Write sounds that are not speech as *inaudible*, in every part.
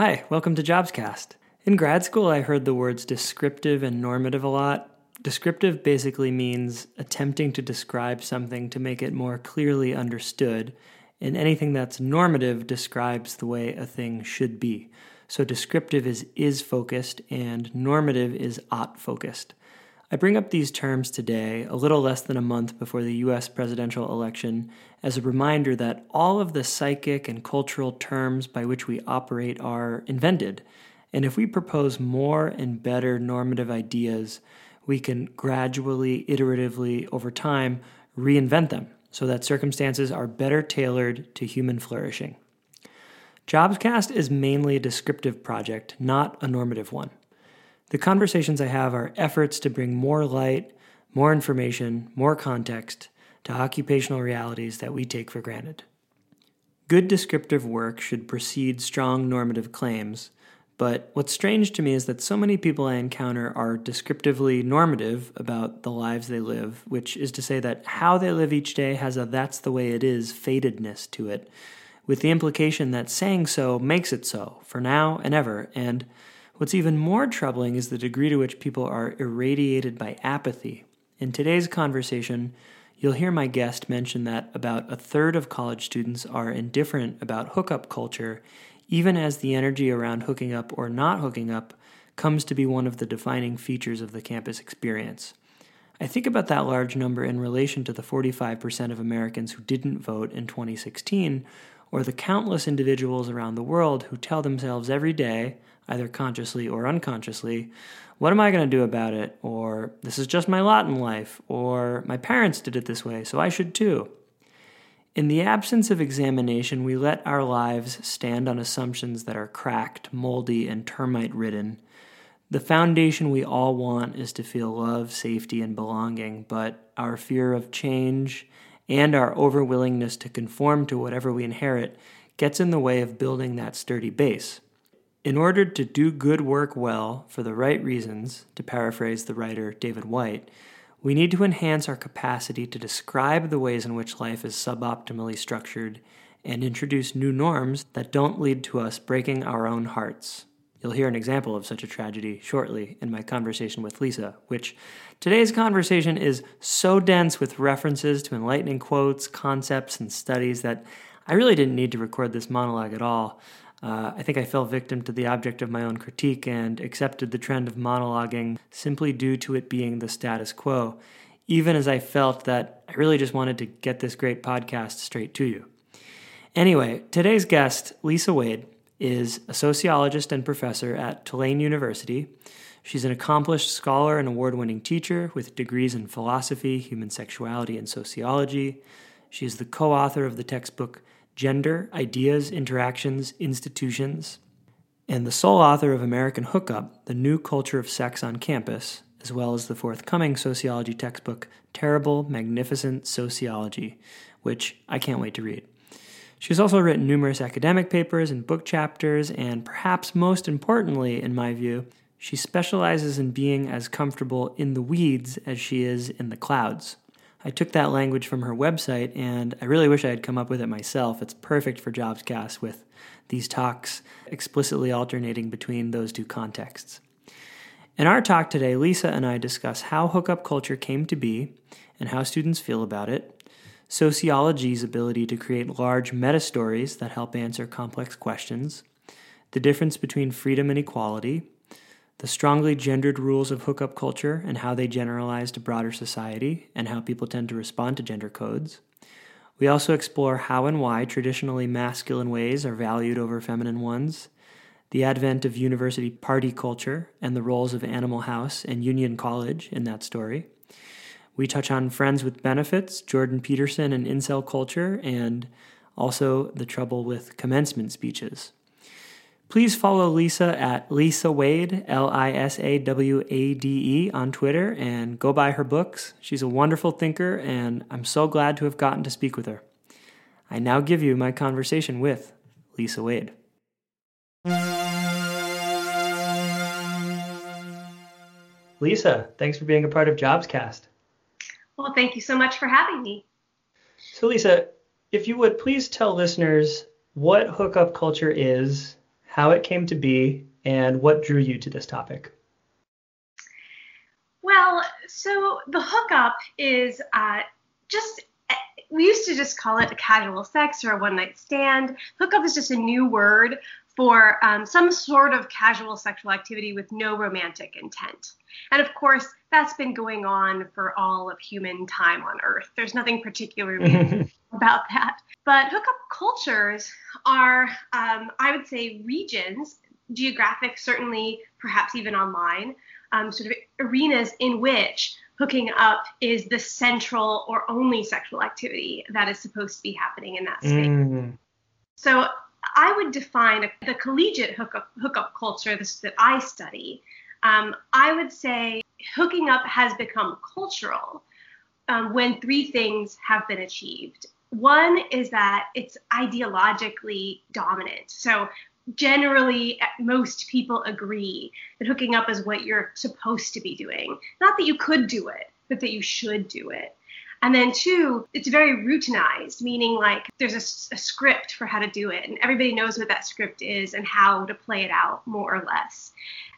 Hi, welcome to JobsCast. In grad school, I heard the words descriptive and normative a lot. Descriptive basically means attempting to describe something to make it more clearly understood, and anything that's normative describes the way a thing should be. So descriptive is is focused, and normative is ought focused. I bring up these terms today, a little less than a month before the US presidential election, as a reminder that all of the psychic and cultural terms by which we operate are invented. And if we propose more and better normative ideas, we can gradually, iteratively, over time, reinvent them so that circumstances are better tailored to human flourishing. JobsCast is mainly a descriptive project, not a normative one. The conversations I have are efforts to bring more light, more information, more context to occupational realities that we take for granted. Good descriptive work should precede strong normative claims, but what's strange to me is that so many people I encounter are descriptively normative about the lives they live, which is to say that how they live each day has a that's the way it is fatedness to it, with the implication that saying so makes it so, for now and ever, and What's even more troubling is the degree to which people are irradiated by apathy. In today's conversation, you'll hear my guest mention that about a third of college students are indifferent about hookup culture, even as the energy around hooking up or not hooking up comes to be one of the defining features of the campus experience. I think about that large number in relation to the 45% of Americans who didn't vote in 2016, or the countless individuals around the world who tell themselves every day, either consciously or unconsciously, what am I going to do about it? Or this is just my lot in life, or my parents did it this way, so I should too. In the absence of examination, we let our lives stand on assumptions that are cracked, moldy, and termite ridden. The foundation we all want is to feel love, safety, and belonging, but our fear of change and our overwillingness to conform to whatever we inherit gets in the way of building that sturdy base. In order to do good work well for the right reasons, to paraphrase the writer David Whyte, we need to enhance our capacity to describe the ways in which life is suboptimally structured and introduce new norms that don't lead to us breaking our own hearts. You'll hear an example of such a tragedy shortly in my conversation with Lisa, which today's conversation is so dense with references to enlightening quotes, concepts, and studies that I really didn't need to record this monologue at all. Uh, I think I fell victim to the object of my own critique and accepted the trend of monologuing simply due to it being the status quo, even as I felt that I really just wanted to get this great podcast straight to you. Anyway, today's guest, Lisa Wade, is a sociologist and professor at Tulane University. She's an accomplished scholar and award winning teacher with degrees in philosophy, human sexuality, and sociology. She is the co author of the textbook Gender, Ideas, Interactions, Institutions, and the sole author of American Hookup, The New Culture of Sex on Campus, as well as the forthcoming sociology textbook, Terrible, Magnificent Sociology, which I can't wait to read. She's also written numerous academic papers and book chapters, and perhaps most importantly, in my view, she specializes in being as comfortable in the weeds as she is in the clouds. I took that language from her website, and I really wish I had come up with it myself. It's perfect for JobsCast with these talks explicitly alternating between those two contexts. In our talk today, Lisa and I discuss how hookup culture came to be and how students feel about it, sociology's ability to create large meta stories that help answer complex questions, the difference between freedom and equality, the strongly gendered rules of hookup culture and how they generalize to broader society, and how people tend to respond to gender codes. We also explore how and why traditionally masculine ways are valued over feminine ones, the advent of university party culture, and the roles of Animal House and Union College in that story. We touch on friends with benefits, Jordan Peterson and incel culture, and also the trouble with commencement speeches. Please follow Lisa at Lisa Wade, L I S A W A D E, on Twitter and go buy her books. She's a wonderful thinker, and I'm so glad to have gotten to speak with her. I now give you my conversation with Lisa Wade. Lisa, thanks for being a part of JobsCast. Well, thank you so much for having me. So, Lisa, if you would please tell listeners what hookup culture is how it came to be, and what drew you to this topic. Well, so the hookup is uh, just we used to just call it a casual sex or a one night stand. Hookup is just a new word for um, some sort of casual sexual activity with no romantic intent. And of course, that's been going on for all of human time on Earth. There's nothing particularly *laughs* about that. But hookup cultures are, um, I would say, regions, geographic, certainly, perhaps even online, um, sort of arenas in which hooking up is the central or only sexual activity that is supposed to be happening in that space. Mm. So I would define the collegiate hookup, hookup culture that I study. Um, I would say hooking up has become cultural um, when three things have been achieved. One is that it's ideologically dominant. So generally most people agree that hooking up is what you're supposed to be doing. Not that you could do it, but that you should do it. And then two, it's very routinized, meaning like there's a, a, script for how to do it, and everybody knows what that script is and how to play it out more or less.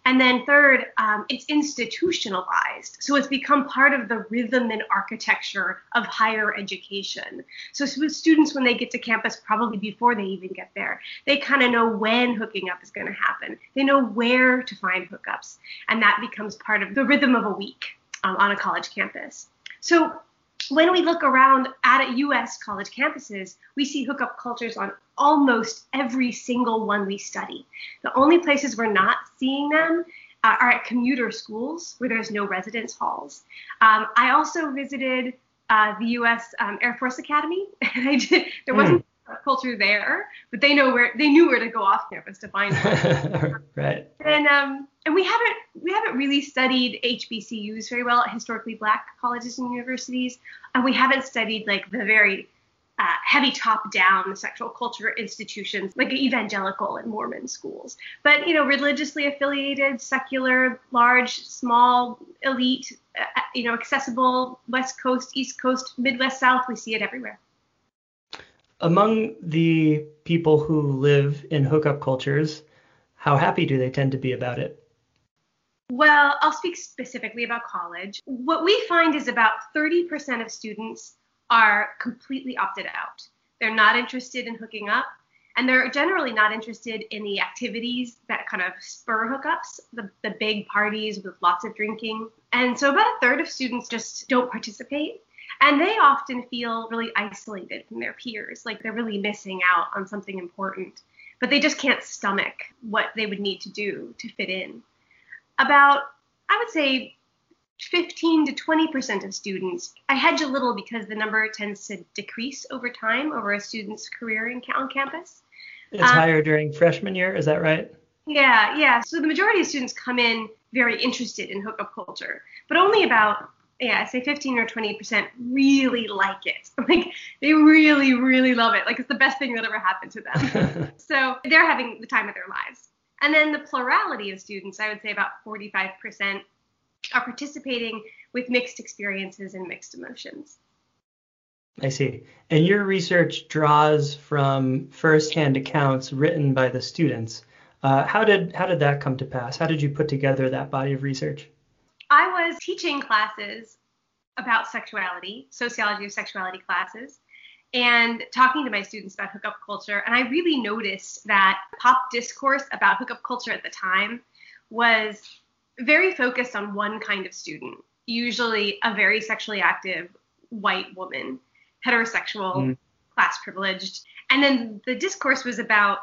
And then third, um, it's institutionalized. So it's become part of the rhythm and architecture of higher education. So students, when they get to campus, probably before they even get there, they kind of know when hooking up is going to happen. They know where to find hookups. And that becomes part of the rhythm of a week um, on a college campus. So when we look around at US college campuses, we see hookup cultures on almost every single one we study. The only places we're not seeing them uh, are at commuter schools where there's no residence halls. Um, I also visited uh, the U.S. Um, Air Force Academy, and *laughs* I did. There wasn't. Culture there, but they know where they knew where to go off campus to find it. *laughs* right. And um, and we haven't we haven't really studied HBCUs very well, at historically black colleges and universities, and we haven't studied like the very uh, heavy top-down sexual culture institutions like evangelical and Mormon schools. But you know, religiously affiliated, secular, large, small, elite, uh, you know, accessible, West Coast, East Coast, Midwest, South, we see it everywhere. Among the people who live in hookup cultures, how happy do they tend to be about it? Well, I'll speak specifically about college. What we find is about 30% of students are completely opted out. They're not interested in hooking up, and they're generally not interested in the activities that kind of spur hookups, the, the big parties with lots of drinking. And so about a third of students just don't participate. And they often feel really isolated from their peers, like they're really missing out on something important, but they just can't stomach what they would need to do to fit in. About, I would say, 15 to 20% of students. I hedge a little because the number tends to decrease over time over a student's career in, on campus. It's um, higher during freshman year, is that right? Yeah, yeah. So the majority of students come in very interested in hookup culture, but only about yeah, I say 15 or 20% really like it. *laughs* Like they really, really love it. Like it's the best thing that ever happened to them. *laughs* so they're having the time of their lives. And then the plurality of students, I would say about 45%, are participating with mixed experiences and mixed emotions. I see. And your research draws from firsthand accounts written by the students. Uh, how did how did that come to pass? How did you put together that body of research? I was teaching classes about sexuality, sociology of sexuality classes, and talking to my students about hookup culture. And I really noticed that pop discourse about hookup culture at the time was very focused on one kind of student, usually a very sexually active white woman, heterosexual, mm. class privileged. And then the discourse was about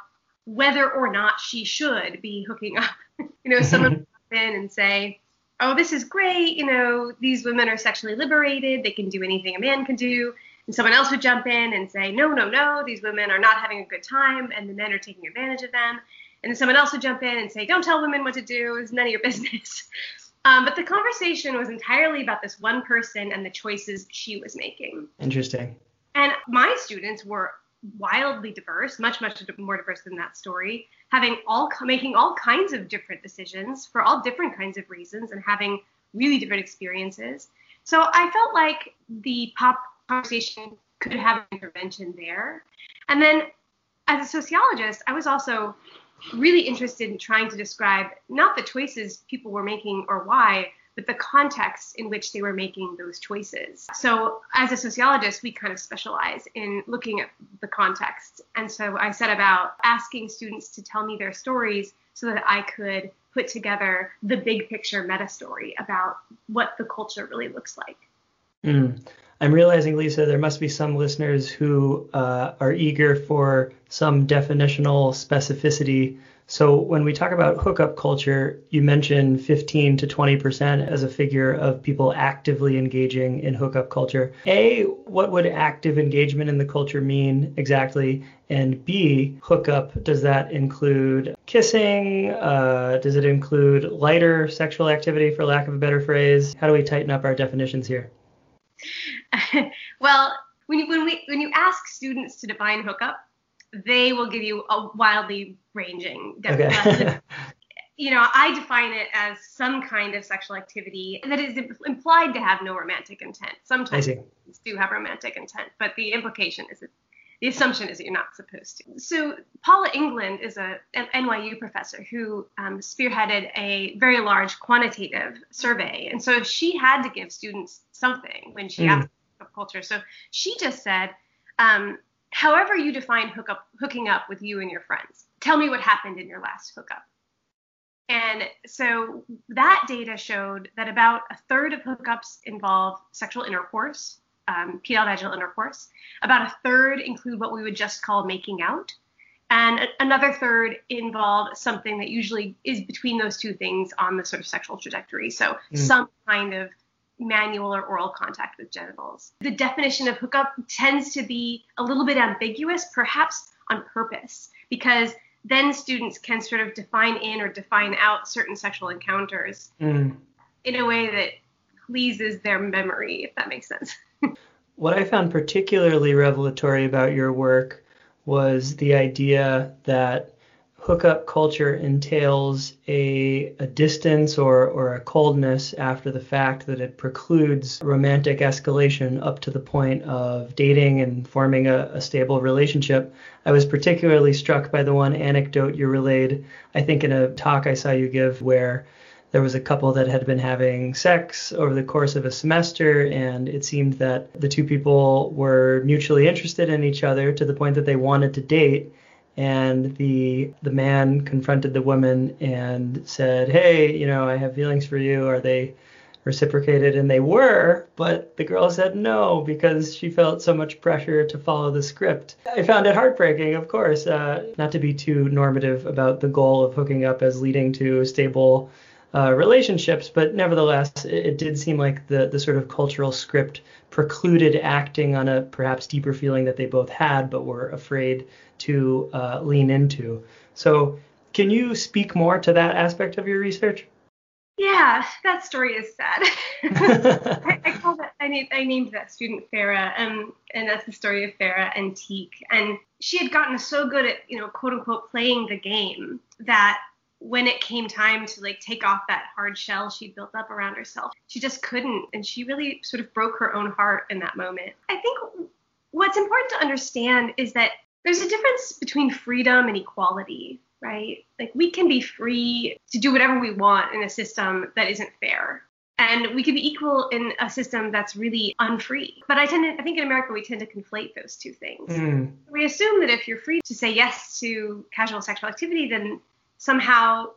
whether or not she should be hooking up. *laughs* you know, someone would *laughs* come in and say, Oh, this is great. You know, these women are sexually liberated. They can do anything a man can do. And someone else would jump in and say, No, no, no, these women are not having a good time and the men are taking advantage of them and then someone else would jump in and say, "Don't tell women what to do. It's none of your *laughs* business." Um, but the conversation was entirely about this one person and the choices she was making. Interesting. And my students were wildly diverse, much much more diverse than that story, having all making all kinds of different decisions for all different kinds of reasons and having really different experiences. So I felt like the pop conversation could have an intervention there. And then as a sociologist, I was also really interested in trying to describe not the choices people were making or why, but the context in which they were making those choices. So, as a sociologist, we kind of specialize in looking at the context. And so I set about asking students to tell me their stories so that I could put together the big picture meta story about what the culture really looks like. Mm. I'm realizing, Lisa, there must be some listeners who uh, are eager for some definitional specificity. So, when we talk about hookup culture, you mentioned 15 to 20% as a figure of people actively engaging in hookup culture. A, what would active engagement in the culture mean exactly? And B, hookup, does that include kissing? Uh, does it include lighter sexual activity, for lack of a better phrase? How do we tighten up our definitions here? *laughs* well, when you, when we when you ask students to define hookup, they will give you a wildly ranging definition. Okay. *laughs* you know, I define it as some kind of sexual activity that is implied to have no romantic intent. Sometimes do have romantic intent, but the implication is that the assumption is that you're not supposed to. So Paula England is a an NYU professor who um, spearheaded a very large quantitative survey, and so if she had to give students something when she mm. asked about culture. So she just said, um, however you define hookup, hooking up with you and your friends, tell me what happened in your last hookup. And so that data showed that about a third of hookups involve sexual intercourse, um, penile vaginal intercourse. About a third include what we would just call making out. And a- another third involve something that usually is between those two things on the sort of sexual trajectory. So mm. some kind of manual or oral contact with genitals. The definition of hookup tends to be a little bit ambiguous, perhaps on purpose, because then students can sort of define in or define out certain sexual encounters mm. in a way that pleases their memory, if that makes sense. *laughs* what I found particularly revelatory about your work was the idea that hookup culture entails a, a distance or, or a coldness after the fact that it precludes romantic escalation up to the point of dating and forming a, a stable relationship. I was particularly struck by the one anecdote you relayed, I think, in a talk I saw you give where there was a couple that had been having sex over the course of a semester, and it seemed that the two people were mutually interested in each other to the point that they wanted to date. And the the man confronted the woman and said, "Hey, you know, I have feelings for you. Are they reciprocated?" And they were, but the girl said no because she felt so much pressure to follow the script. I found it heartbreaking, of course, uh, not to be too normative about the goal of hooking up as leading to stable uh, relationships, but nevertheless, it, it, did seem like the the sort of cultural script precluded acting on a perhaps deeper feeling that they both had, but were afraid to uh, lean into. So, can you speak more to that aspect of your research? Yeah, that story is sad. *laughs* I, I call that I named, I named that student Farah, um, and that's the story of Farah and Teak. And she had gotten so good at, you know, quote unquote, playing the game that when it came time to like take off that hard shell she built up around herself, she just couldn't. And she really sort of broke her own heart in that moment. I think what's important to understand is that there's a difference between freedom and equality, right? Like we can be free to do whatever we want in a system that isn't fair. And we can be equal in a system that's really unfree. But I tend to, I think in America we tend to conflate those two things. Mm. We assume that if you're free to say yes to casual sexual activity, then somehow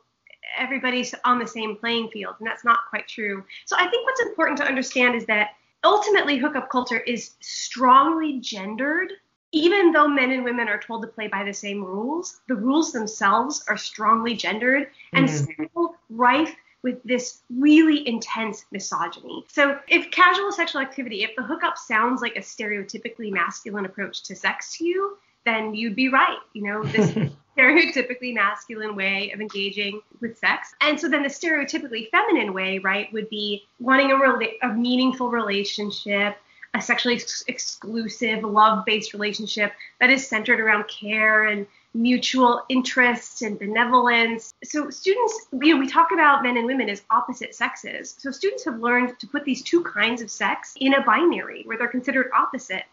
everybody's on the same playing field, and that's not quite true. So I think what's important to understand is that ultimately hookup culture is strongly gendered. Even though men and women are told to play by the same rules, the rules themselves are strongly gendered and mm-hmm. still rife with this really intense misogyny. So, if casual sexual activity, if the hookup sounds like a stereotypically masculine approach to sex to you, then you'd be right. You know, this *laughs* stereotypically masculine way of engaging with sex. And so then the stereotypically feminine way, right, would be wanting a, rela- a meaningful relationship, a sexually ex- exclusive, love based relationship that is centered around care and mutual interest and benevolence. So students, you know, we talk about men and women as opposite sexes. So students have learned to put these two kinds of sex in a binary where they're considered opposite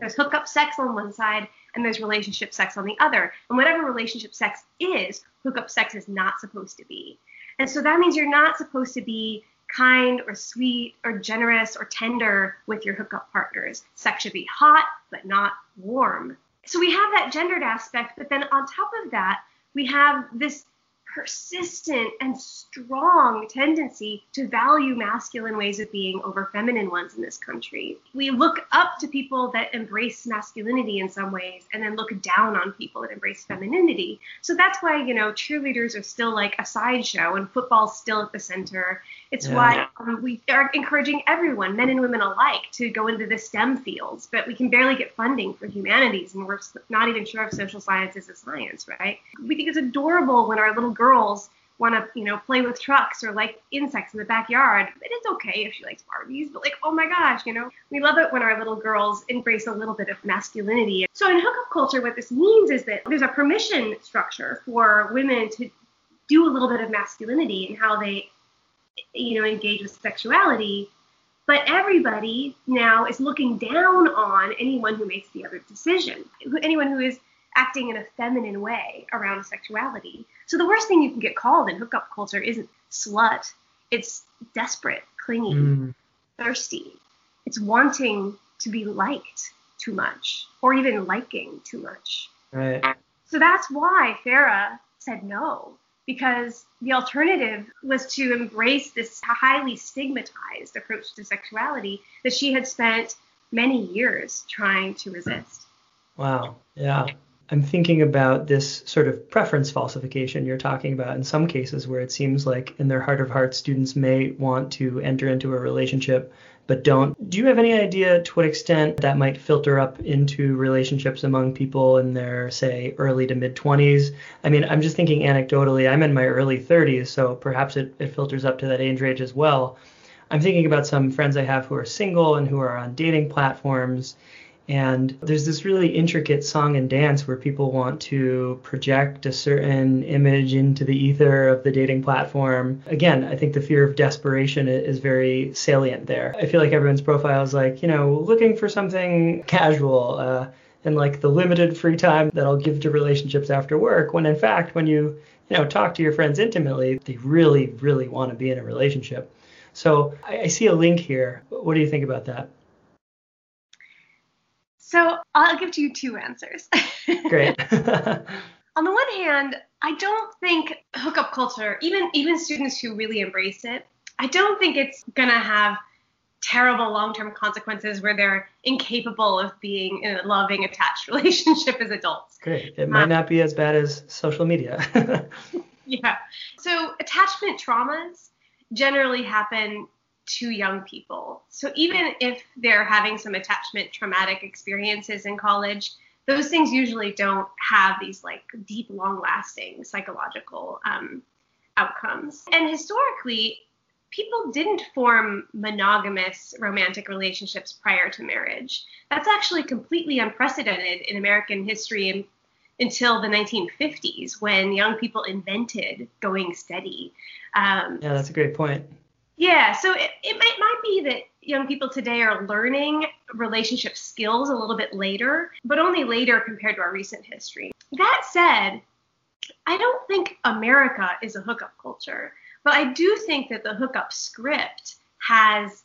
There's hookup sex on one side and there's relationship sex on the other. And whatever relationship sex is, hookup sex is not supposed to be. And so that means you're not supposed to be kind or sweet or generous or tender with your hookup partners. Sex should be hot, but not warm. So we have that gendered aspect, but then on top of that, we have this persistent and strong tendency to value masculine ways of being over feminine ones in this country. We look up to people that embrace masculinity in some ways and then look down on people that embrace femininity. So that's why, you know, cheerleaders are still like a sideshow and football's still at the center. It's yeah. why um, we are encouraging everyone, men and women alike, to go into the STEM fields, but we can barely get funding for humanities and we're not even sure if social science is a science, right? We think it's adorable when our little girls want to, you know, play with trucks or like insects in the backyard. But it's okay if she likes Barbies. But like, oh my gosh, you know, we love it when our little girls embrace a little bit of masculinity. So in hookup culture, what this means is that there's a permission structure for women to do a little bit of masculinity and how they, you know, engage with sexuality. But everybody now is looking down on anyone who makes the other decision, anyone who is acting in a feminine way around sexuality. So the worst thing you can get called in hookup culture isn't slut. It's desperate, clingy, mm. thirsty. It's wanting to be liked too much or even liking too much. Right. So that's why Farah said no because the alternative was to embrace this highly stigmatized approach to sexuality that she had spent many years trying to resist. Wow. Yeah. I'm thinking about this sort of preference falsification you're talking about in some cases where it seems like in their heart of hearts students may want to enter into a relationship but don't. Do you have any idea to what extent that might filter up into relationships among people in their say early to mid 20s? I mean, I'm just thinking anecdotally, I'm in my early 30s, so perhaps it, it filters up to that age range as well. I'm thinking about some friends I have who are single and who are on dating platforms and there's this really intricate song and dance where people want to project a certain image into the ether of the dating platform. Again, I think the fear of desperation is very salient there. I feel like everyone's profile is like, you know, looking for something casual. Uh, and like the limited free time that I'll give to relationships after work, when in fact, when you you know talk to your friends intimately, they really, really want to be in a relationship. So I, I see a link here. What do you think about that? So I'll give you two answers. *laughs* Great. *laughs* On the one hand, I don't think hookup culture, even even students who really embrace it, I don't think it's gonna have terrible long-term consequences where they're incapable of being in a loving, attached *laughs* relationship as adults. Great. It might um, not be as bad as social media. yeah. So attachment traumas generally happen to young people. So even if they're having some attachment traumatic experiences in college, those things usually don't have these like deep, long lasting psychological um, outcomes. And historically, people didn't form monogamous romantic relationships prior to marriage. That's actually completely unprecedented in American history until the 1950s when young people invented going steady. Um, yeah, that's a great point. Yeah, so it, it might, might be that young people today are learning relationship skills a little bit later, but only later compared to our recent history. That said, I don't think America is a hookup culture, but I do think that the hookup script has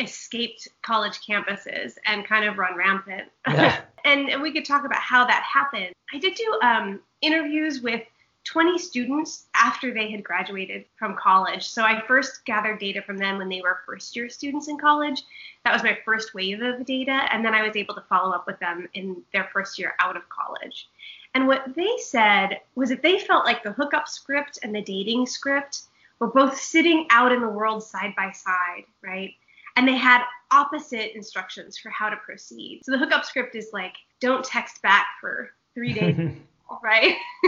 escaped college campuses and kind of run rampant. Yeah. *laughs* and we could talk about how that happened. I did do um, interviews with 20 students after they had graduated from college. So I first gathered data from them when they were first year students in college. That was my first wave of data. And then I was able to follow up with them in their first year out of college. And what they said was that they felt like the hookup script and the dating script were both sitting out in the world side by side, right? And they had opposite instructions for how to proceed. So the hookup script is like, don't text back for three days *laughs* right? *laughs*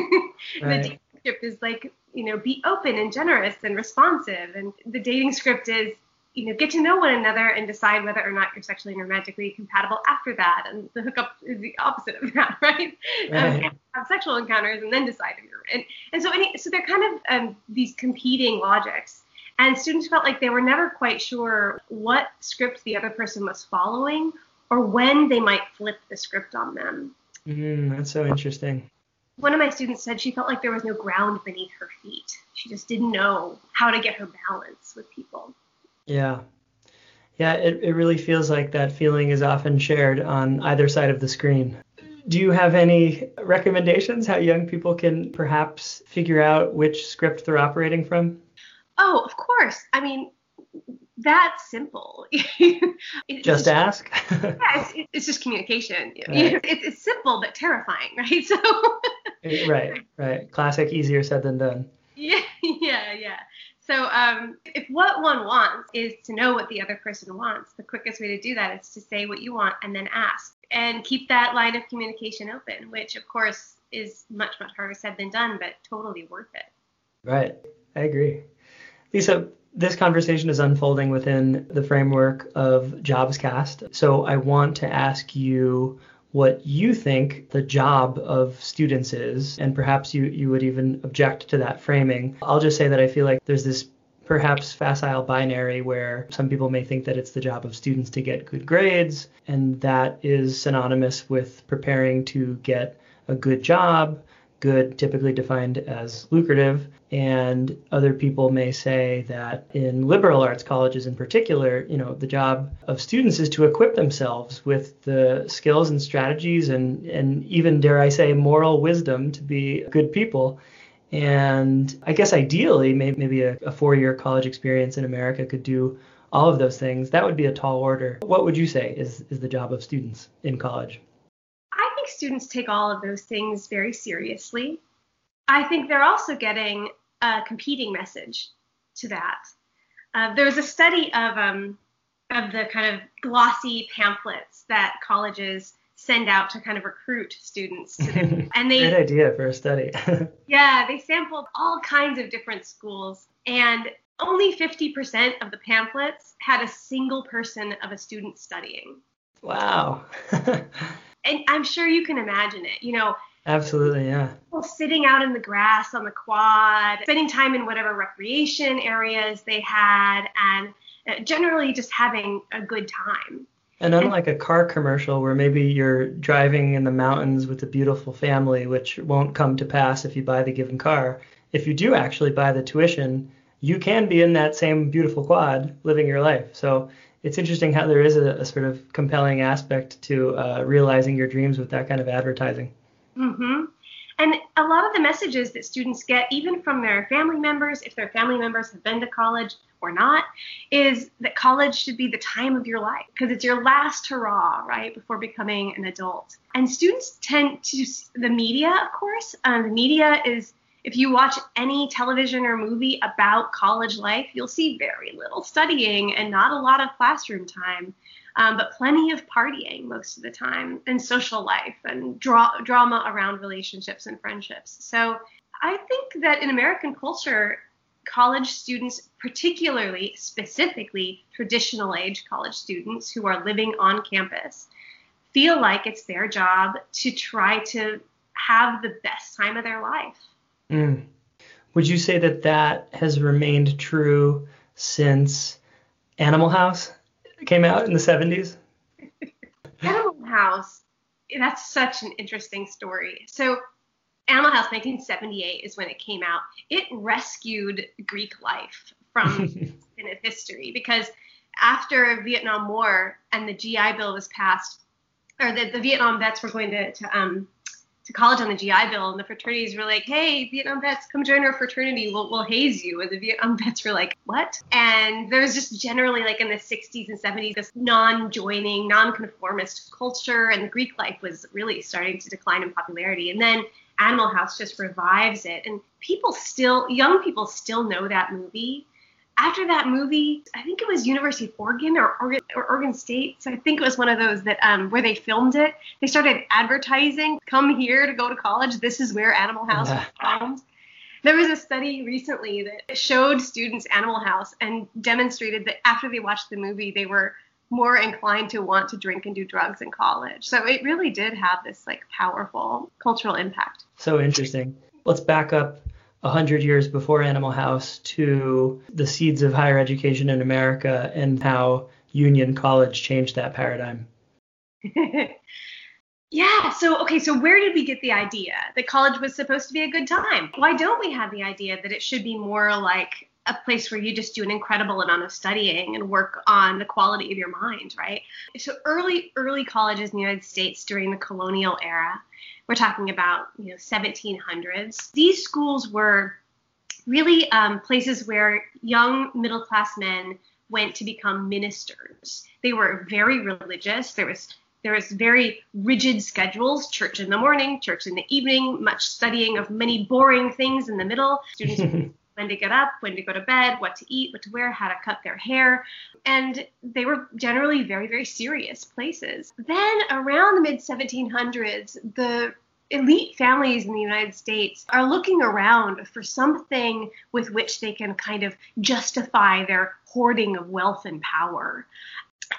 right. the dating script is like, you know, be open and generous and responsive. And the dating script is, you know, get to know one another and decide whether or not you're sexually and romantically compatible after that. And the hookup is the opposite of that, right? *laughs* right. Um, have sexual encounters and then decide if you're and and so any so they're kind of um, these competing logics. And students felt like they were never quite sure what script the other person was following or when they might flip the script on them. Mm, that's so interesting. One of my students said she felt like there was no ground beneath her feet. She just didn't know how to get her balance with people. Yeah. Yeah, it, it really feels like that feeling is often shared on either side of the screen. Do you have any recommendations how young people can perhaps figure out which script they're operating from? Oh, of course. I mean, that's simple. *laughs* just, just ask. *laughs* yeah, it's, it's, just communication. Right. *laughs* It's, it's simple but terrifying, right? So. right, right. Classic, easier said than done. Yeah, yeah, yeah. So um, if what one wants is to know what the other person wants, the quickest way to do that is to say what you want and then ask and keep that line of communication open, which of course is much, much harder said than done, but totally worth it. Right. I agree. Lisa, this conversation is unfolding within the framework of JobsCast. So I want to ask you what you think the job of students is, and perhaps you, you would even object to that framing. I'll just say that I feel like there's this perhaps facile binary where some people may think that it's the job of students to get good grades, and that is synonymous with preparing to get a good job good typically defined as lucrative and other people may say that in liberal arts colleges in particular you know the job of students is to equip themselves with the skills and strategies and and even dare i say moral wisdom to be good people. And i guess ideally maybe a, a four-year college experience in america could do all of those things. That would be a tall order. What would you say is is the job of students in college students take all of those things very seriously. I think they're also getting a competing message to that. Uh, there was a study of um, of the kind of glossy pamphlets that colleges send out to kind of recruit students to. *laughs* And they great idea for a study. *laughs* yeah, they sampled all kinds of different schools, and only 50% of the pamphlets had a single person of a student studying. Wow. *laughs* and I'm sure you can imagine it. You know, Absolutely, yeah. People sitting out in the grass on the quad, spending time in whatever recreation areas they had, and uh, generally just having a good time. And unlike a car commercial where maybe you're driving in the mountains with a beautiful family, which won't come to pass if you buy the given car, if you do actually buy the tuition, you can be in that same beautiful quad living your life. So it's interesting how there is a, a sort of compelling aspect to uh, realizing your dreams with that kind of advertising. Mm-hmm. And a lot of the messages that students get, even from their family members, if their family members have been to college or not, is that college should be the time of your life because it's your last hurrah, right, before becoming an adult. And students tend to, the media, of course, um, the media is if you watch any television or movie about college life, you'll see very little studying and not a lot of classroom time, um, but plenty of partying most of the time and social life and dra- drama around relationships and friendships. So I think that in American culture, college students, particularly, specifically traditional age college students who are living on campus, feel like it's their job to try to have the best time of their life. Mm. Would you say that that has remained true since Animal House came out in the 70s? *laughs* Animal House, that's such an interesting story. So, Animal House 1978 is when it came out. It rescued Greek life from *laughs* history because after Vietnam War and the GI Bill was passed, or the, the Vietnam vets were going to, to um, to college on the GI Bill, and the fraternities were like, "Hey, Vietnam vets, come join our fraternity. We'll, we'll haze you." And the Vietnam *laughs* vets were like, "What?" And there was just generally like in the 60s and 70s this non-joining, non-conformist culture, and Greek life was really starting to decline in popularity. And then Animal House just revives it, and people still, young people still know that movie after that movie, I think it was University of Oregon or Oregon, or Oregon State. So I think it was one of those that um, where they filmed it. They started advertising, "Come here to go to college. This is where Animal House was filmed." There was a study recently that showed students Animal House and demonstrated that after they watched the movie, they were more inclined to want to drink and do drugs in college. So it really did have this like powerful cultural impact. So interesting. Let's back up 100 years before Animal House to the seeds of higher education in America and how Union College changed that paradigm. *laughs* yeah. So, okay. So, where did we get the idea that college was supposed to be a good time? Why don't we have the idea that it should be more like a place where you just do an incredible amount of studying and work on the quality of your mind, right? So, early, early colleges in the United States during the colonial era, we're talking about, you know, 1700s, these schools were really um, places where young middle class men went to become ministers. They were very religious. There was there was very rigid schedules, church in the morning, church in the evening, much studying of many boring things in the middle. Students *laughs* when to get up, when to go to bed, what to eat, what to wear, how to cut their hair. And they were generally very, very serious places. Then around the mid 1700s, the elite families in the United States are looking around for something with which they can kind of justify their hoarding of wealth and power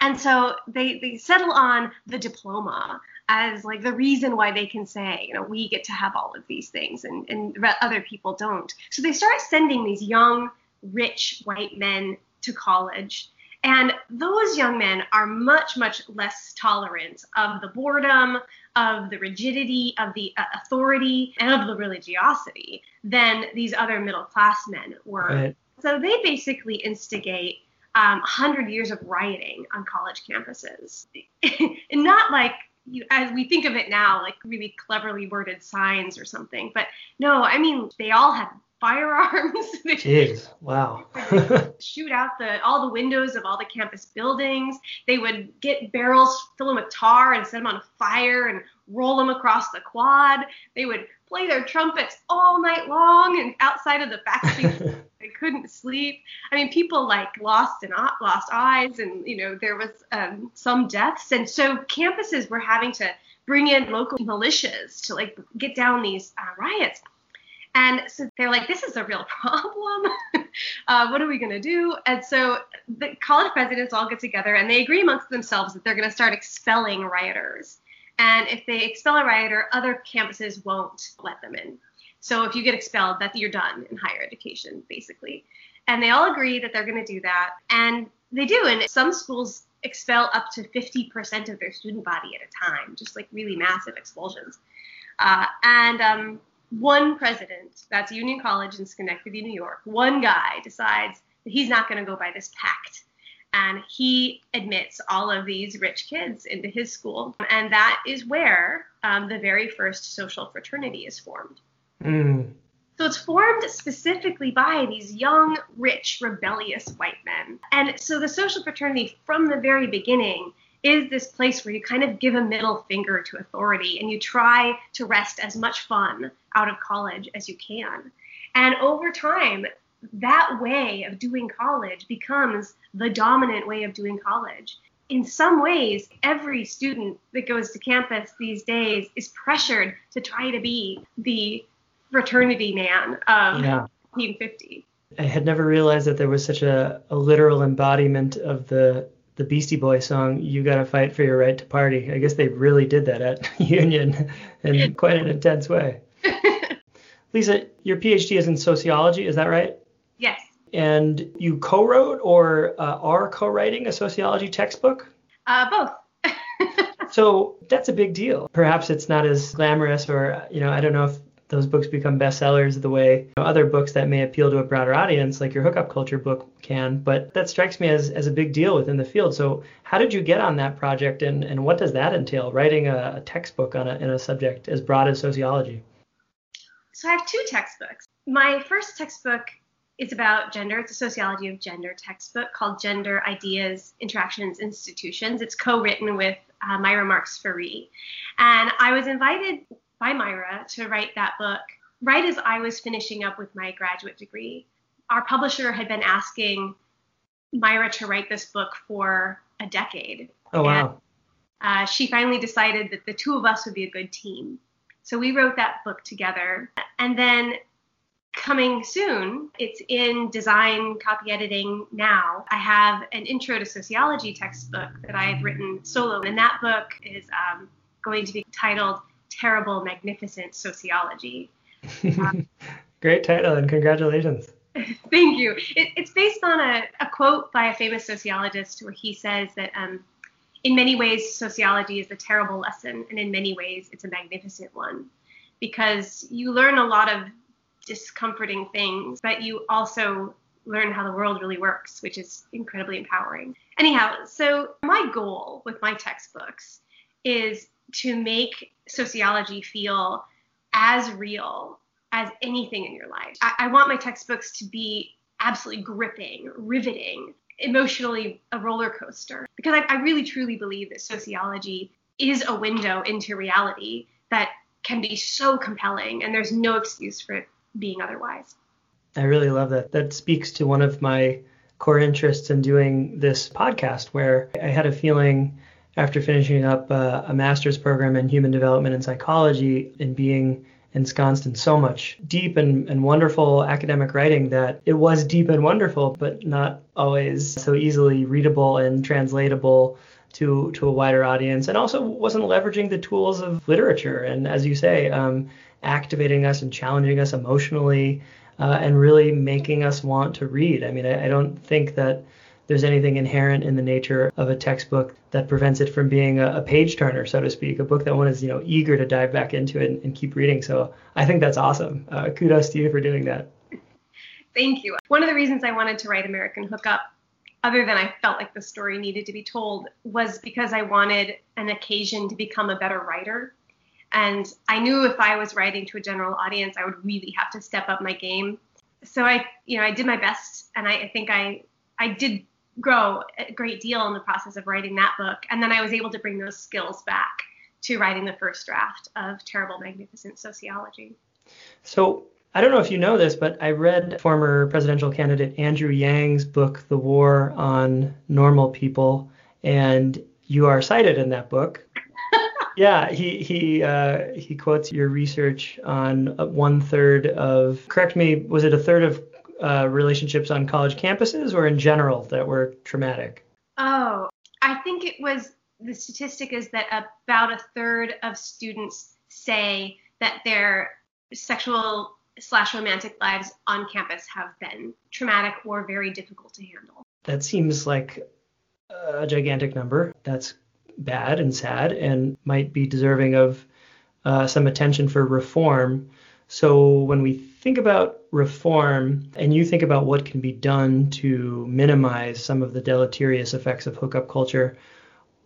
and so they they settle on the diploma as like the reason why they can say you know we get to have all of these things and and other people don't so they start sending these young rich white men to college and those young men are much much less tolerant of the boredom of the rigidity of the uh, authority and of the religiosity than these other middle class men were right. so they basically instigate um, 100 years of rioting on college campuses. *laughs* and not like, you, as we think of it now, like really cleverly worded signs or something. But no, I mean, they all had firearms. *laughs* Jeez, wow. *laughs* shoot out the all the windows of all the campus buildings. They would get barrels, fill them with tar, and set them on fire and roll them across the quad. They would play their trumpets all night long and outside of the faculty *laughs* couldn't sleep. I mean, people like lost and lost eyes, and you know there was um, some deaths, and so campuses were having to bring in local militias to like get down these uh, riots. And so they're like, this is a real *laughs* problem. *laughs* uh, what are we going to do? And so the college presidents all get together and they agree amongst themselves that they're going to start expelling rioters. And if they expel a rioter, other campuses won't let them in. So if you get expelled, that you're done in higher education, basically. And they all agree that they're going to do that, and they do. And some schools expel up to 50% of their student body at a time, just like really massive expulsions. Uh, and um, one president, that's Union College in Schenectady, New York, one guy decides that he's not going to go by this pact. And he admits all of these rich kids into his school. And that is where um, the very first social fraternity is formed. Mm. So it's formed specifically by these young, rich, rebellious white men. And so the social fraternity from the very beginning is this place where you kind of give a middle finger to authority and you try to wrest as much fun out of college as you can. And over time, that way of doing college becomes the dominant way of doing college. In some ways, every student that goes to campus these days is pressured to try to be the fraternity man of yeah. 1950. I had never realized that there was such a, a literal embodiment of the the Beastie Boy song "You Gotta Fight for Your Right to Party." I guess they really did that at *laughs* Union in quite an intense way. *laughs* Lisa, your PhD is in sociology, is that right? Yes. And you co-wrote or uh, are co-writing a sociology textbook? Uh, both. *laughs* so that's a big deal. Perhaps it's not as glamorous, or you know, I don't know if those books become bestsellers the way you know, other books that may appeal to a broader audience, like your hookup culture book, can. But that strikes me as, as a big deal within the field. So, how did you get on that project, and, and what does that entail, writing a, a textbook on a, in a subject as broad as sociology? So, I have two textbooks. My first textbook is about gender. It's a sociology of gender textbook called Gender Ideas, Interactions, Institutions. It's co written with uh, Myra Marx Ferree. And I was invited by Myra to write that book right as I was finishing up with my graduate degree. Our publisher had been asking Myra to write this book for a decade. Oh, wow. And, uh, she finally decided that the two of us would be a good team. So we wrote that book together. And then coming soon, it's in design copy editing now. I have an intro to sociology textbook that I have written solo. And that book is um, going to be titled terrible, magnificent sociology. Um, *laughs* Great title and congratulations. *laughs* Thank you. It, it's based on a, a, quote by a famous sociologist where he says that um, in many ways, sociology is a terrible lesson, and in many ways, it's a magnificent one because you learn a lot of discomforting things, but you also learn how the world really works, which is incredibly empowering. Anyhow, so my goal with my textbooks is to make sociology feel as real as anything in your life. I, I want my textbooks to be absolutely gripping, riveting, emotionally a roller coaster. Because I, I really truly believe that sociology is a window into reality that can be so compelling, and there's no excuse for it being otherwise. I really love that. That speaks to one of my core interests in doing this podcast, where I had a feeling after finishing up uh, a master's program in human development and psychology and being ensconced in so much deep and, and wonderful academic writing that it was deep and wonderful, but not always so easily readable and translatable to to a wider audience, and also wasn't leveraging the tools of literature and, as you say, um, activating us and challenging us emotionally, uh, and really making us want to read. I mean, I, I don't think that there's anything inherent in the nature of a textbook that prevents it from being a, a page turner, so to speak, a book that one is you know eager to dive back into and, and keep reading. So I think that's awesome. Uh, kudos to you for doing that. Thank you. One of the reasons I wanted to write American Hookup, other than I felt like the story needed to be told, was because I wanted an occasion to become a better writer. And I knew if I was writing to a general audience, I would really have to step up my game. So I, you know, I did my best, and I, I think I, I did grow a great deal in the process of writing that book. And then I was able to bring those skills back to writing the first draft of Terrible Magnificent Sociology. So I don't know if you know this, but I read former presidential candidate Andrew Yang's book, The War on Normal People, and you are cited in that book. *laughs* yeah, he he uh, he quotes your research on one third of. Correct me. Was it a third of uh, relationships on college campuses or in general that were traumatic? Oh, I think it was the statistic is that about a third of students say that their sexual slash romantic lives on campus have been traumatic or very difficult to handle. That seems like a gigantic number. That's bad and sad and might be deserving of uh, some attention for reform. So when we think about reform and you think about what can be done to minimize some of the deleterious effects of hookup culture,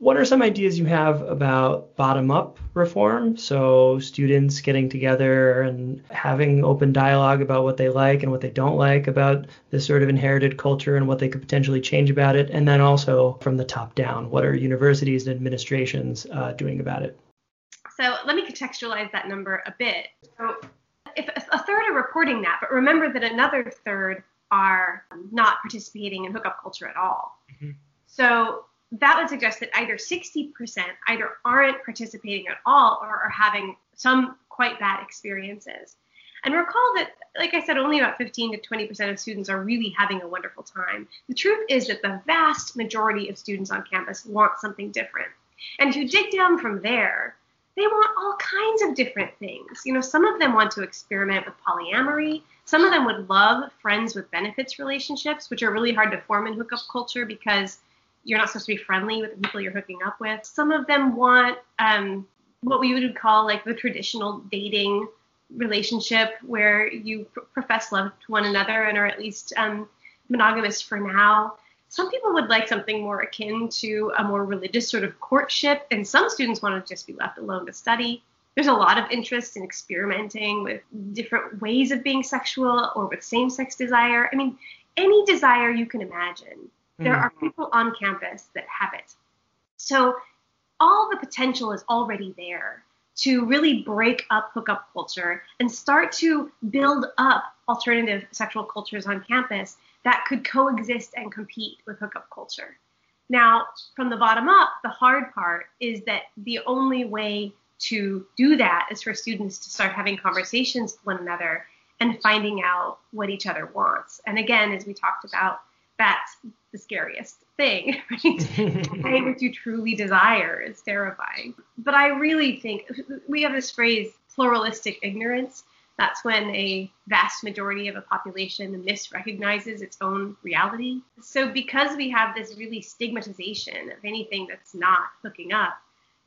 what are some ideas you have about bottom up reform? So, students getting together and having open dialogue about what they like and what they don't like about this sort of inherited culture and what they could potentially change about it. And then also from the top down, what are universities and administrations uh, doing about it? So, let me contextualize that number a bit. So, if a third are reporting that, but remember that another third are not participating in hookup culture at all. Mm-hmm. So that would suggest that either 60% either aren't participating at all or are having some quite bad experiences. And recall that, like I said, only about 15 to 20% of students are really having a wonderful time. The truth is that the vast majority of students on campus want something different. And if you dig down from there, they want all kinds of different things. You know, some of them want to experiment with polyamory. Some of them would love friends with benefits relationships, which are really hard to form in hookup culture because you're not supposed to be friendly with the people you're hooking up with. Some of them want um, what we would call like the traditional dating relationship where you pr- profess love to one another and are at least um, monogamous for now. Some people would like something more akin to a more religious sort of courtship, and some students want to just be left alone to study. There's a lot of interest in experimenting with different ways of being sexual or with same sex desire. I mean, any desire you can imagine. There are mm-hmm. people on campus that have it. So all the potential is already there to really break up hookup culture and start to build up alternative sexual cultures on campus that could coexist and compete with hookup culture. Now, from the bottom up, the hard part is that the only way to do that is for students to start having conversations with one another and finding out what each other wants. And again, as we talked about, that's the scariest thing, *laughs* *laughs* right? What you truly desire is terrifying. But I really think we have this phrase pluralistic ignorance That's when a vast majority of a population misrecognizes its own reality. So, because we have this really stigmatization of anything that's not hooking up,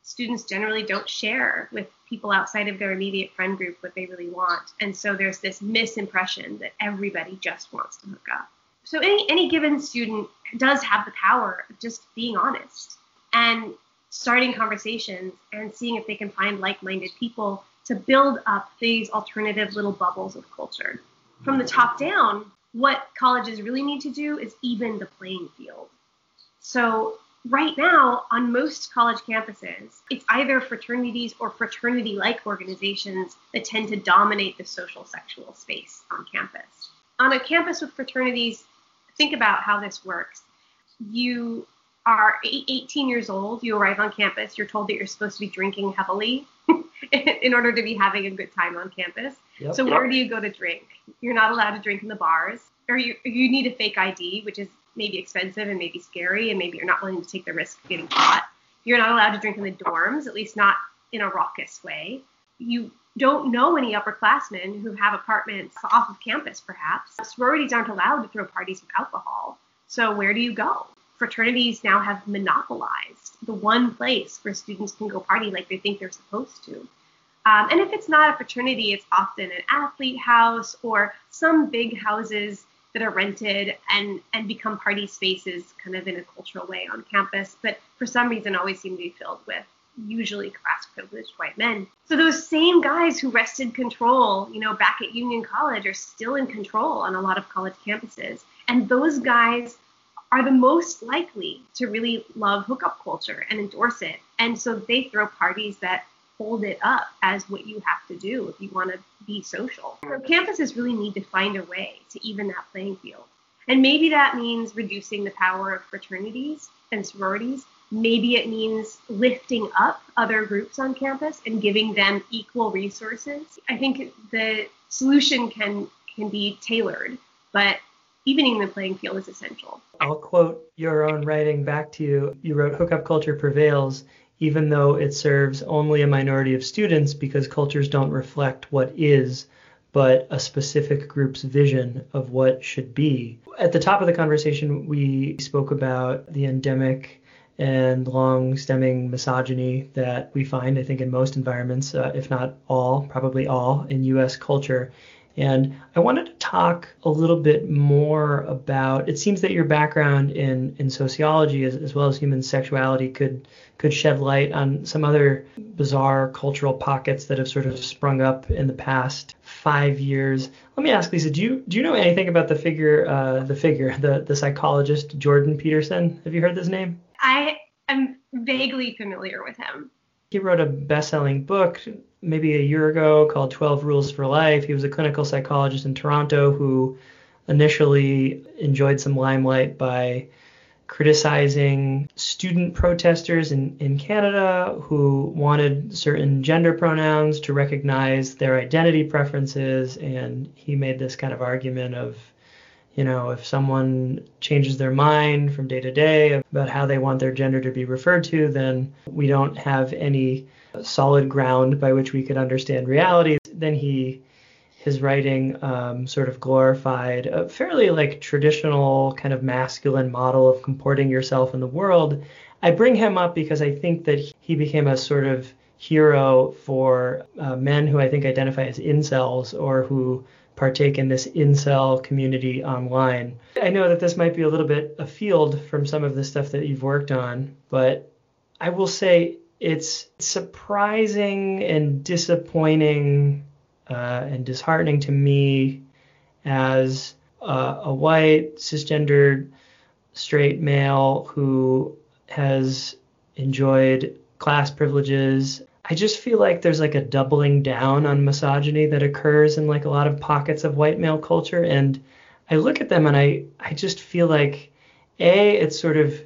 students generally don't share with people outside of their immediate friend group what they really want. And so there's this misimpression that everybody just wants to hook up. So any any given student does have the power of just being honest and starting conversations and seeing if they can find like-minded people to build up these alternative little bubbles of culture. From the top down, what colleges really need to do is even the playing field. So right now on most college campuses, it's either fraternities or fraternity like organizations that tend to dominate the social sexual space on campus. On a campus with fraternities, think about how this works. You are 18 years old, you arrive on campus, you're told that you're supposed to be drinking heavily *laughs* in order to be having a good time on campus. Yep. So, where do you go to drink? You're not allowed to drink in the bars, or you, you need a fake ID, which is maybe expensive and maybe scary, and maybe you're not willing to take the risk of getting caught. You're not allowed to drink in the dorms, at least not in a raucous way. You don't know any upperclassmen who have apartments off of campus, perhaps. Sororities aren't allowed to throw parties with alcohol. So where do you go? Fraternities now have monopolized the one place where students can go party like they think they're supposed to. Um, and if it's not a fraternity, it's often an athlete house or some big houses that are rented and and become party spaces kind of in a cultural way on campus, but for some reason always seem to be filled with usually class privileged white men. So those same guys who wrested control, you know, back at Union College are still in control on a lot of college campuses. And those guys are the most likely to really love hookup culture and endorse it. And so they throw parties that hold it up as what you have to do if you want to be social. So campuses really need to find a way to even that playing field. And maybe that means reducing the power of fraternities and sororities. Maybe it means lifting up other groups on campus and giving them equal resources. I think the solution can can be tailored, but evening the playing field is essential. I'll quote your own writing back to you. You wrote hookup culture prevails even though it serves only a minority of students because cultures don't reflect what is, but a specific group's vision of what should be. At the top of the conversation, we spoke about the endemic and long stemming misogyny that we find, I think, in most environments, uh, if not all, probably all, in US culture. And I wanted to talk a little bit more about. It seems that your background in in sociology, as, as well as human sexuality, could could shed light on some other bizarre cultural pockets that have sort of sprung up in the past five years. Let me ask Lisa, do you do you know anything about the figure uh, the figure the the psychologist Jordan Peterson? Have you heard this name? I am vaguely familiar with him. He wrote a best-selling book maybe a year ago called 12 Rules for Life. He was a clinical psychologist in Toronto who initially enjoyed some limelight by criticizing student protesters in, in Canada who wanted certain gender pronouns to recognize their identity preferences. And he made this kind of argument of, you know, if someone changes their mind from day to day about how they want their gender to be referred to, then we don't have any solid ground by which we could understand reality. Then he his writing um, sort of glorified a fairly like traditional kind of masculine model of comporting yourself in the world. I bring him up because I think that he became a sort of hero for uh, men who I think identify as incels or who partake in this incel community online. I know that this might be a little bit afield from some of the stuff that you've worked on, but I will say it's surprising and disappointing uh, and disheartening to me as uh, a white cisgendered straight male who has enjoyed class privileges. I just feel like there's like a doubling down on misogyny that occurs in like a lot of pockets of white male culture and I look at them and I I just feel like a it's sort of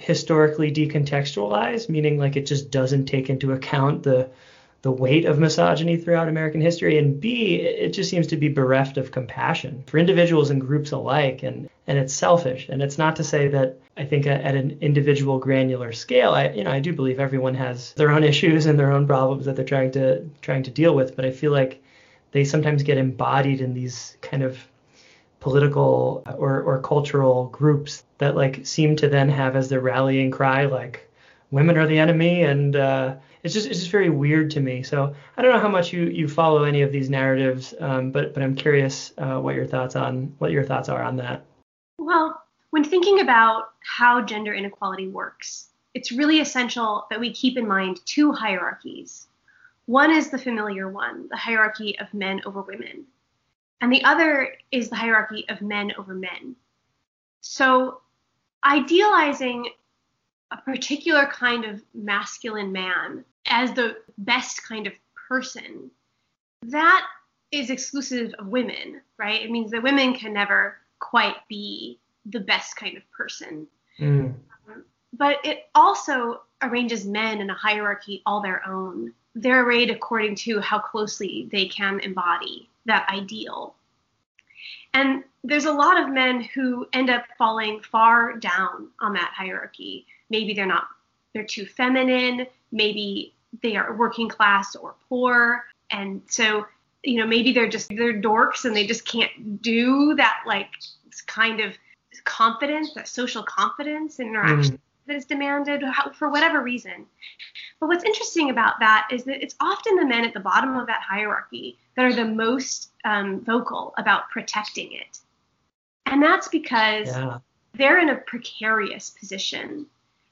historically decontextualized, meaning like it just doesn't take into account the the weight of misogyny throughout American history, and B, it just seems to be bereft of compassion for individuals and groups alike, and and it's selfish. And it's not to say that I think at an individual granular scale, I you know I do believe everyone has their own *laughs* issues and their own problems that they're trying to trying to deal with, but I feel like they sometimes get embodied in these kind of political or, or cultural groups that like seem to then have as their rallying cry like women are the enemy and uh, it's just it's just very weird to me. So i don't know how much you you follow any of these narratives um, but but i'm curious uh, what your thoughts on what your thoughts are on that. Well when thinking about how gender inequality works it's really essential that we keep in mind two hierarchies. One is the familiar one the hierarchy of men over women and the other is the hierarchy of men over men. So, idealizing a particular kind of masculine man as the best kind of person, that is exclusive of women, right? It means that women can never quite be the best kind of person. Mm. but it also arranges men in a hierarchy all their own. They're arrayed according to how closely they can embody that ideal. And there's a lot of men who end up falling far down on that hierarchy. Maybe they're not, they're too feminine. Maybe they are working class or poor. And so, you know, maybe they're just, they're dorks and they just can't do that, like, kind of confidence, that social confidence and interaction. Mm that is demanded for whatever reason. But what's interesting about that is that it's often the men at the bottom of that hierarchy that are the most um, vocal about protecting it. And that's because yeah. they're in a precarious position.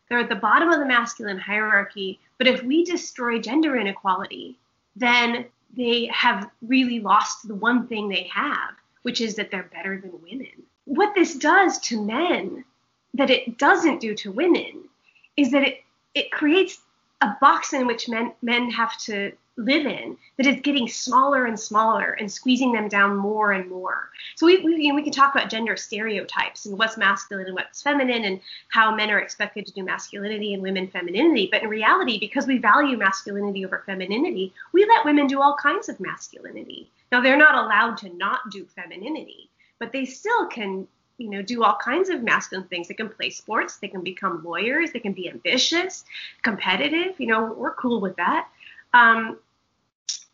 They're at the bottom of the masculine hierarchy, but if we destroy gender inequality, then they have really lost the one thing they have, which is that they're better than women. What this does to men that it doesn't do to women is that it, it creates a box in which men, men have to live in that is getting smaller and smaller and squeezing them down more and more. So we, we, you know, we can talk about gender stereotypes and what's masculine and what's feminine and how men are expected to do masculinity and women femininity. But in reality, because we value masculinity over femininity, we let women do all kinds of masculinity. Now they're not allowed to not do femininity, but they still can you know, do all kinds of masculine things. They can play sports, they can become lawyers, they can be ambitious, competitive. You know, we're cool with that. Um,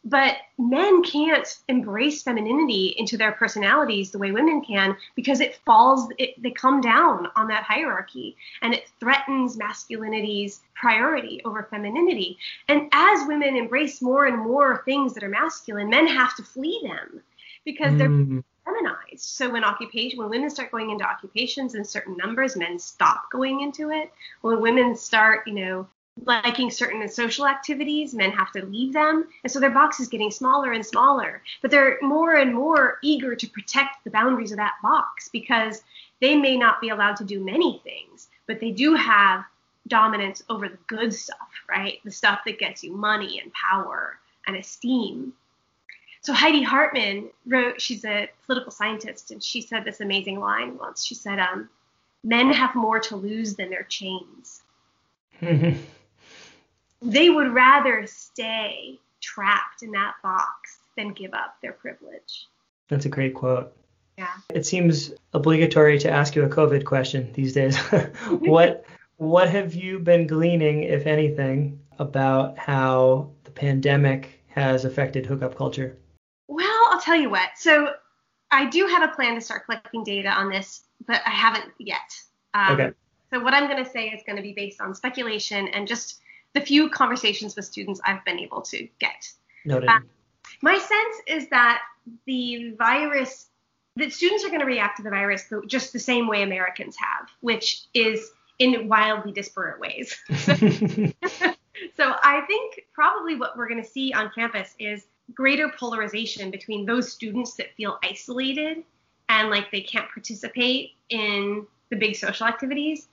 but men can't embrace femininity into their personalities the way women can because it falls, it, they come down on that hierarchy and it threatens masculinity's priority over femininity. And as women embrace more and more things that are masculine, men have to flee them because they're mm feminized. So when occupation, when women start going into occupations in certain numbers, men stop going into it. When women start, you know, liking certain social activities, men have to leave them. And so their box is getting smaller and smaller. But they're more and more eager to protect the boundaries of that box because they may not be allowed to do many things, but they do have dominance over the good stuff, right? The stuff that gets you money and power and esteem. So Heidi Hartmann wrote, she's a political scientist, and she said this amazing line once. She said, um, men have more to lose than their chains. *laughs* they would rather stay trapped in that box than give up their privilege. That's a great quote. Yeah. It seems obligatory to ask you a COVID question these days. *laughs* what what have you been gleaning, if anything, about how the pandemic has affected hookup culture? Tell you what. So I do have a plan to start collecting data on this, but I haven't yet. Um, okay. So what I'm going to say is going to be based on speculation and just the few conversations with students I've been able to get. Noted. Um, my sense is that the virus, that students are going to react to the virus just the same way Americans have, which is in wildly disparate ways. *laughs* *laughs* so I think probably what we're going to see on campus is greater polarization between those students that feel isolated and like they can't participate in the big social activities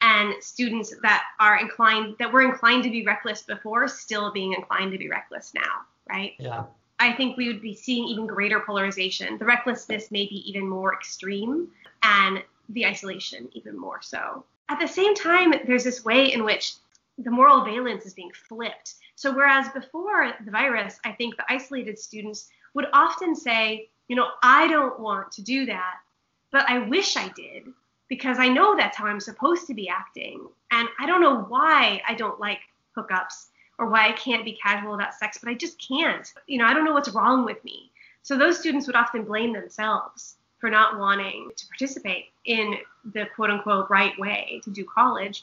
and students that are inclined that were inclined to be reckless before still being inclined to be reckless now right? Yeah. I think we would be seeing even greater polarization. The recklessness may be even more extreme and the isolation even more so. At the same time there's this way in which the moral valence is being flipped so whereas before the virus, I think the isolated students would often say, you know, I don't want to do that, but I wish I did because I know that's how I'm supposed to be acting. And I don't know why I don't like hookups or why I can't be casual about sex, but I just can't. You know, I don't know what's wrong with me. So those students would often blame themselves for not wanting to participate in the quote unquote right way to do college.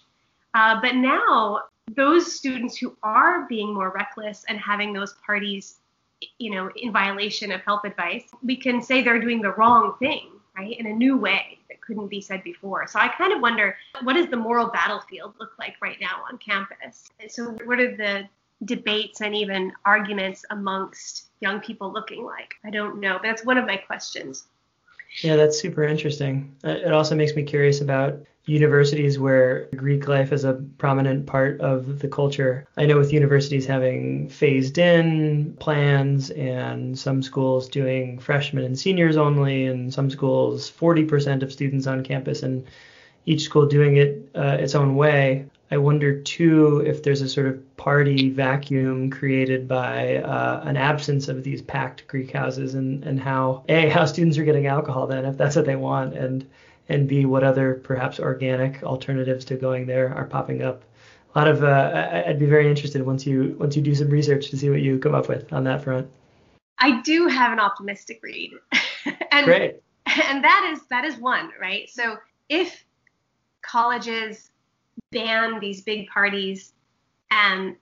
Uh, but now, those students who are being more reckless and having those parties, you know, in violation of health advice, we can say they're doing the wrong thing, right, in a new way that couldn't be said before. So I kind of wonder what does the moral battlefield look like right now on campus? And so, what are the debates and even arguments amongst young people looking like? I don't know, but that's one of my questions. Yeah, that's super interesting. It also makes me curious about universities where Greek life is a prominent part of the culture. I know with universities having phased in plans and some schools doing freshmen and seniors only, and some schools 40% of students on campus, and each school doing it uh, its own way. I wonder too if there's a sort of party vacuum created by uh, an absence of these packed Greek houses, and and how a how students are getting alcohol then if that's what they want, and and b what other perhaps organic alternatives to going there are popping up. A lot of uh, I'd be very interested once you once you do some research to see what you come up with on that front. I do have an optimistic read, *laughs* and Great. and that is that is one right. So if colleges ban these big parties, and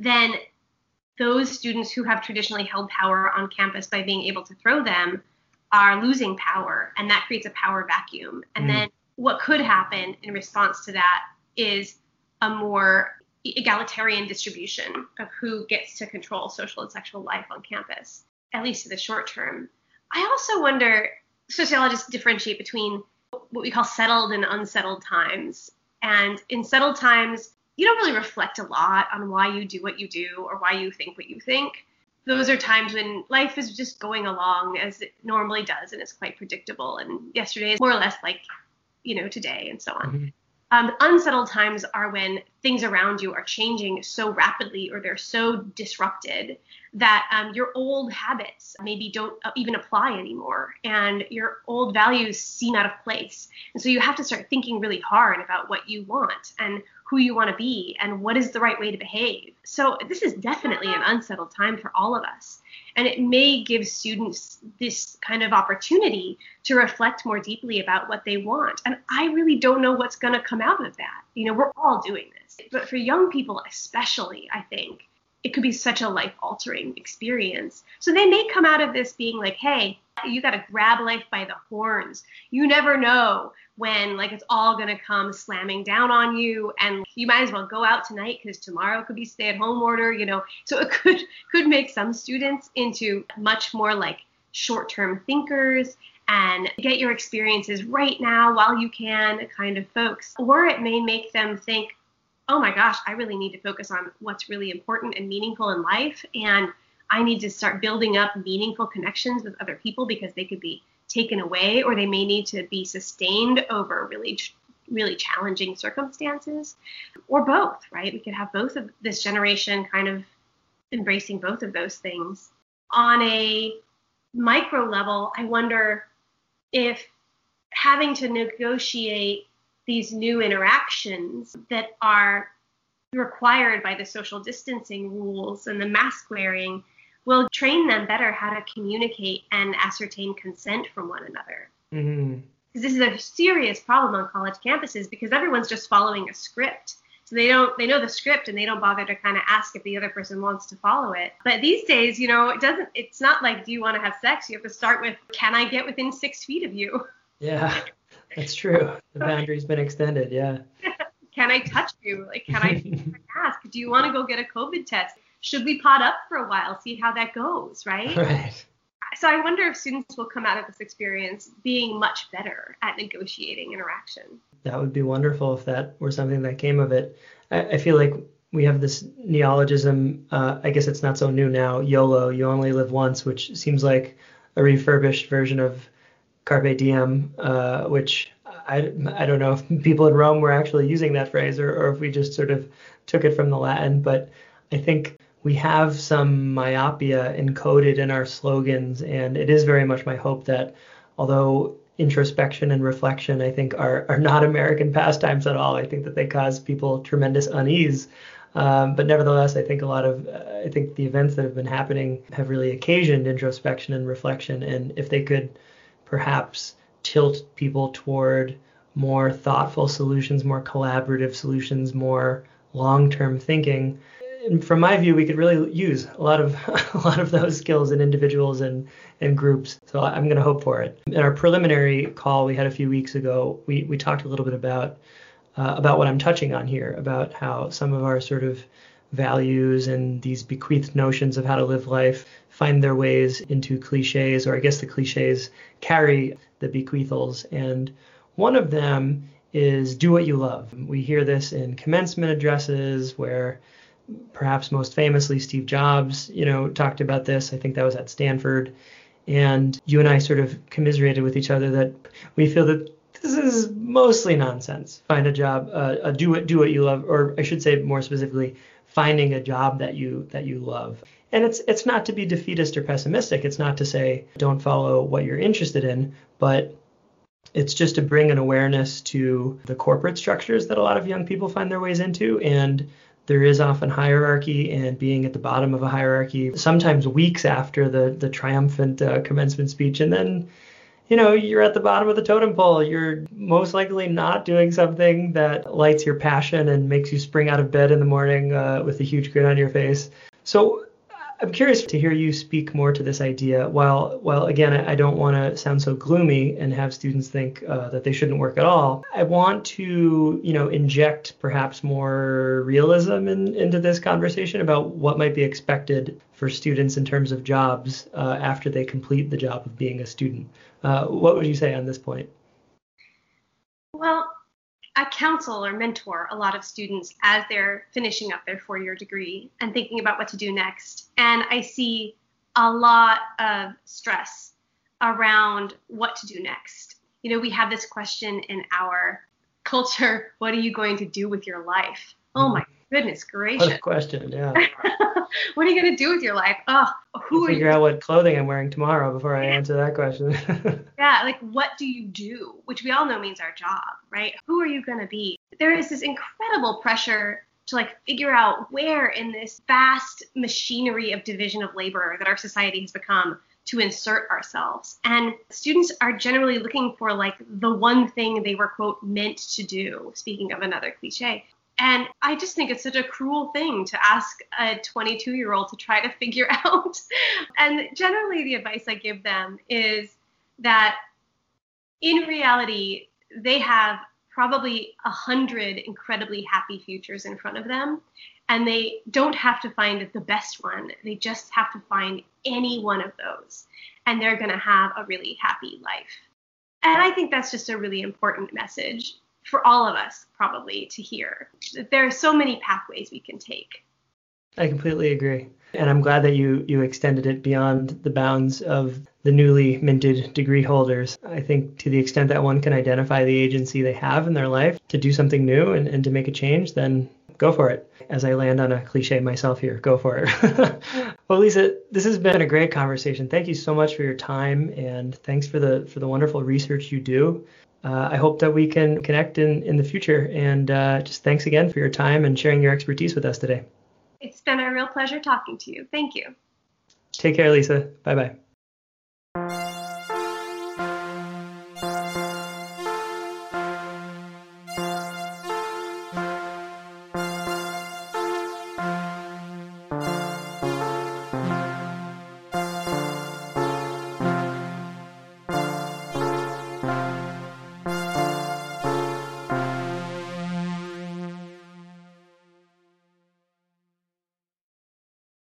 then those students who have traditionally held power on campus by being able to throw them are losing power, and that creates a power vacuum. And mm. then what could happen in response to that is a more egalitarian distribution of who gets to control social and sexual life on campus, at least in the short term. I also wonder sociologists differentiate between what we call settled and unsettled times. And in settled times, you don't really reflect a lot on why you do what you do or why you think what you think. Those are times when life is just going along as it normally does and it's quite predictable. And yesterday is more or less like, you know, today and so on. Mm-hmm. Um, unsettled times are when things around you are changing so rapidly or they're so disrupted that um, your old habits maybe don't uh, even apply anymore and your old values seem out of place. And so you have to start thinking really hard about what you want and who you want to be and what is the right way to behave. So this is definitely an unsettled time for all of us. And it may give students this kind of opportunity to reflect more deeply about what they want. And I really don't know what's going to come out of that. You know, we're all doing this. But for young people, especially, I think it could be such a life altering experience. So they may come out of this being like, hey, you got to grab life by the horns. You never know when like it's all going to come slamming down on you and you might as well go out tonight because tomorrow could be stay at home order, you know. So it could *laughs* could make some students into much more like short-term thinkers and get your experiences right now while you can kind of folks. Or it may make them think, oh my gosh, I really need to focus on what's really important and meaningful in life. And I need to start building up meaningful connections with other people because they could be taken away or they may need to be sustained over really really challenging circumstances or both right we could have both of this generation kind of embracing both of those things on a micro level i wonder if having to negotiate these new interactions that are required by the social distancing rules and the mask wearing will train them better how to communicate and ascertain consent from one another. Mm-hmm. This is a serious problem on college campuses because everyone's just following a script. So they don't they know the script and they don't bother to kind of ask if the other person wants to follow it. But these days, you know, it doesn't it's not like do you want to have sex? You have to start with can I get within six feet of you? Yeah. That's true. The boundary's been extended. Yeah. *laughs* can I touch you? Like, can I *laughs* ask? Do you want to go get a COVID test? Should we pot up for a while, see how that goes, right? *laughs* Right. So I wonder if students will come out of this experience being much better at negotiating interaction. That would be wonderful if that were something that came of it. I, I feel like we have this neologism. Uh, I guess it's not so new now. YOLO, you only live once, which seems like a refurbished version of carpe diem, uh, which I, I don't know if people in Rome were actually using that phrase or, or if we just sort of took it from the Latin, but I think we have some myopia encoded in our slogans, and it is very much my hope that although introspection and reflection, I think, are, are not American pastimes at all, I think that they cause people tremendous unease. Um, but nevertheless, I think a lot of uh, I think the events that have been happening have really occasioned introspection and reflection. And if they could perhaps tilt people toward more thoughtful solutions, more collaborative solutions, more long-term thinking. And from my view, we could really use a lot of *laughs* a lot of those skills in individuals and and groups. So I'm going to hope for it. In our preliminary call we had a few weeks ago, we we talked a little bit about uh, about what I'm touching on here, about how some of our sort of values and these bequeathed notions of how to live life find their ways into cliches, or I guess the cliches carry the bequeathals. And one of them is do what you love. We hear this in commencement addresses where perhaps most famously Steve Jobs, you know, talked about this. I think that was at Stanford. And you and I sort of commiserated with each other that we feel that this is mostly nonsense. Find a job, uh, uh, do what do what you love, or I should say more specifically, finding a job that you that you love. And it's it's not to be defeatist or pessimistic. It's not to say don't follow what you're interested in, but it's just to bring an awareness to the corporate structures that a lot of young people find their ways into. And there is often hierarchy and being at the bottom of a hierarchy sometimes weeks after the the triumphant uh, commencement speech. And then you know you're at the bottom of the totem pole. You're most likely not doing something that lights your passion and makes you spring out of bed in the morning uh, with a huge grin on your face. So I'm curious to hear you speak more to this idea. While, while again, I, don't want to sound so gloomy and have students think uh, that they shouldn't work at all. I want to, you know, inject perhaps more realism in, into this conversation about what might be expected for students in terms of jobs uh, after they complete the job of being a student. Uh, what would you say on this point? Well, I counsel or mentor a lot of students as they're finishing up their four year degree and thinking about what to do next. And I see a lot of stress around what to do next. You know, we have this question in our culture *laughs* what are you going to do with your life? Oh my goodness gracious. What a question, *laughs* yeah. what are you going to do with your life? Oh, who are figure you? out what clothing I'm wearing tomorrow before I answer that question. *laughs* yeah, like what do you do? Which we all know means our job, right? Who are you going to be? There is this incredible pressure to like figure out where in this vast machinery of division of labor that our society has become to insert ourselves. And students are generally looking for like the one thing they were quote meant to do, speaking of another cliche. And I just think it's such a cruel thing to ask a 22 year old to try to figure *laughs* out. and generally, the advice I give them is that in reality, they have probably a hundred incredibly happy futures in front of them. And they don't have to find the best one, they just have to find any one of those. And they're going to have a really happy life. And I think that's just a really important message for all of us probably to hear. There are so many pathways we can take. I completely agree. And I'm glad that you you extended it beyond the bounds of the newly minted degree holders. I think to the extent that one can identify the agency they have in their life to do something new and, and to make a change, then go for it. As I land on a cliche myself here, go for it. *laughs* well, Lisa, this has been a great conversation. Thank you so much for your time and thanks for the for the wonderful research you do uh, I hope that we can connect in, in the future. And uh, just thanks again for your time and sharing your expertise with us today. It's been a real pleasure talking to you. Thank you. Take care, Lisa. Bye bye.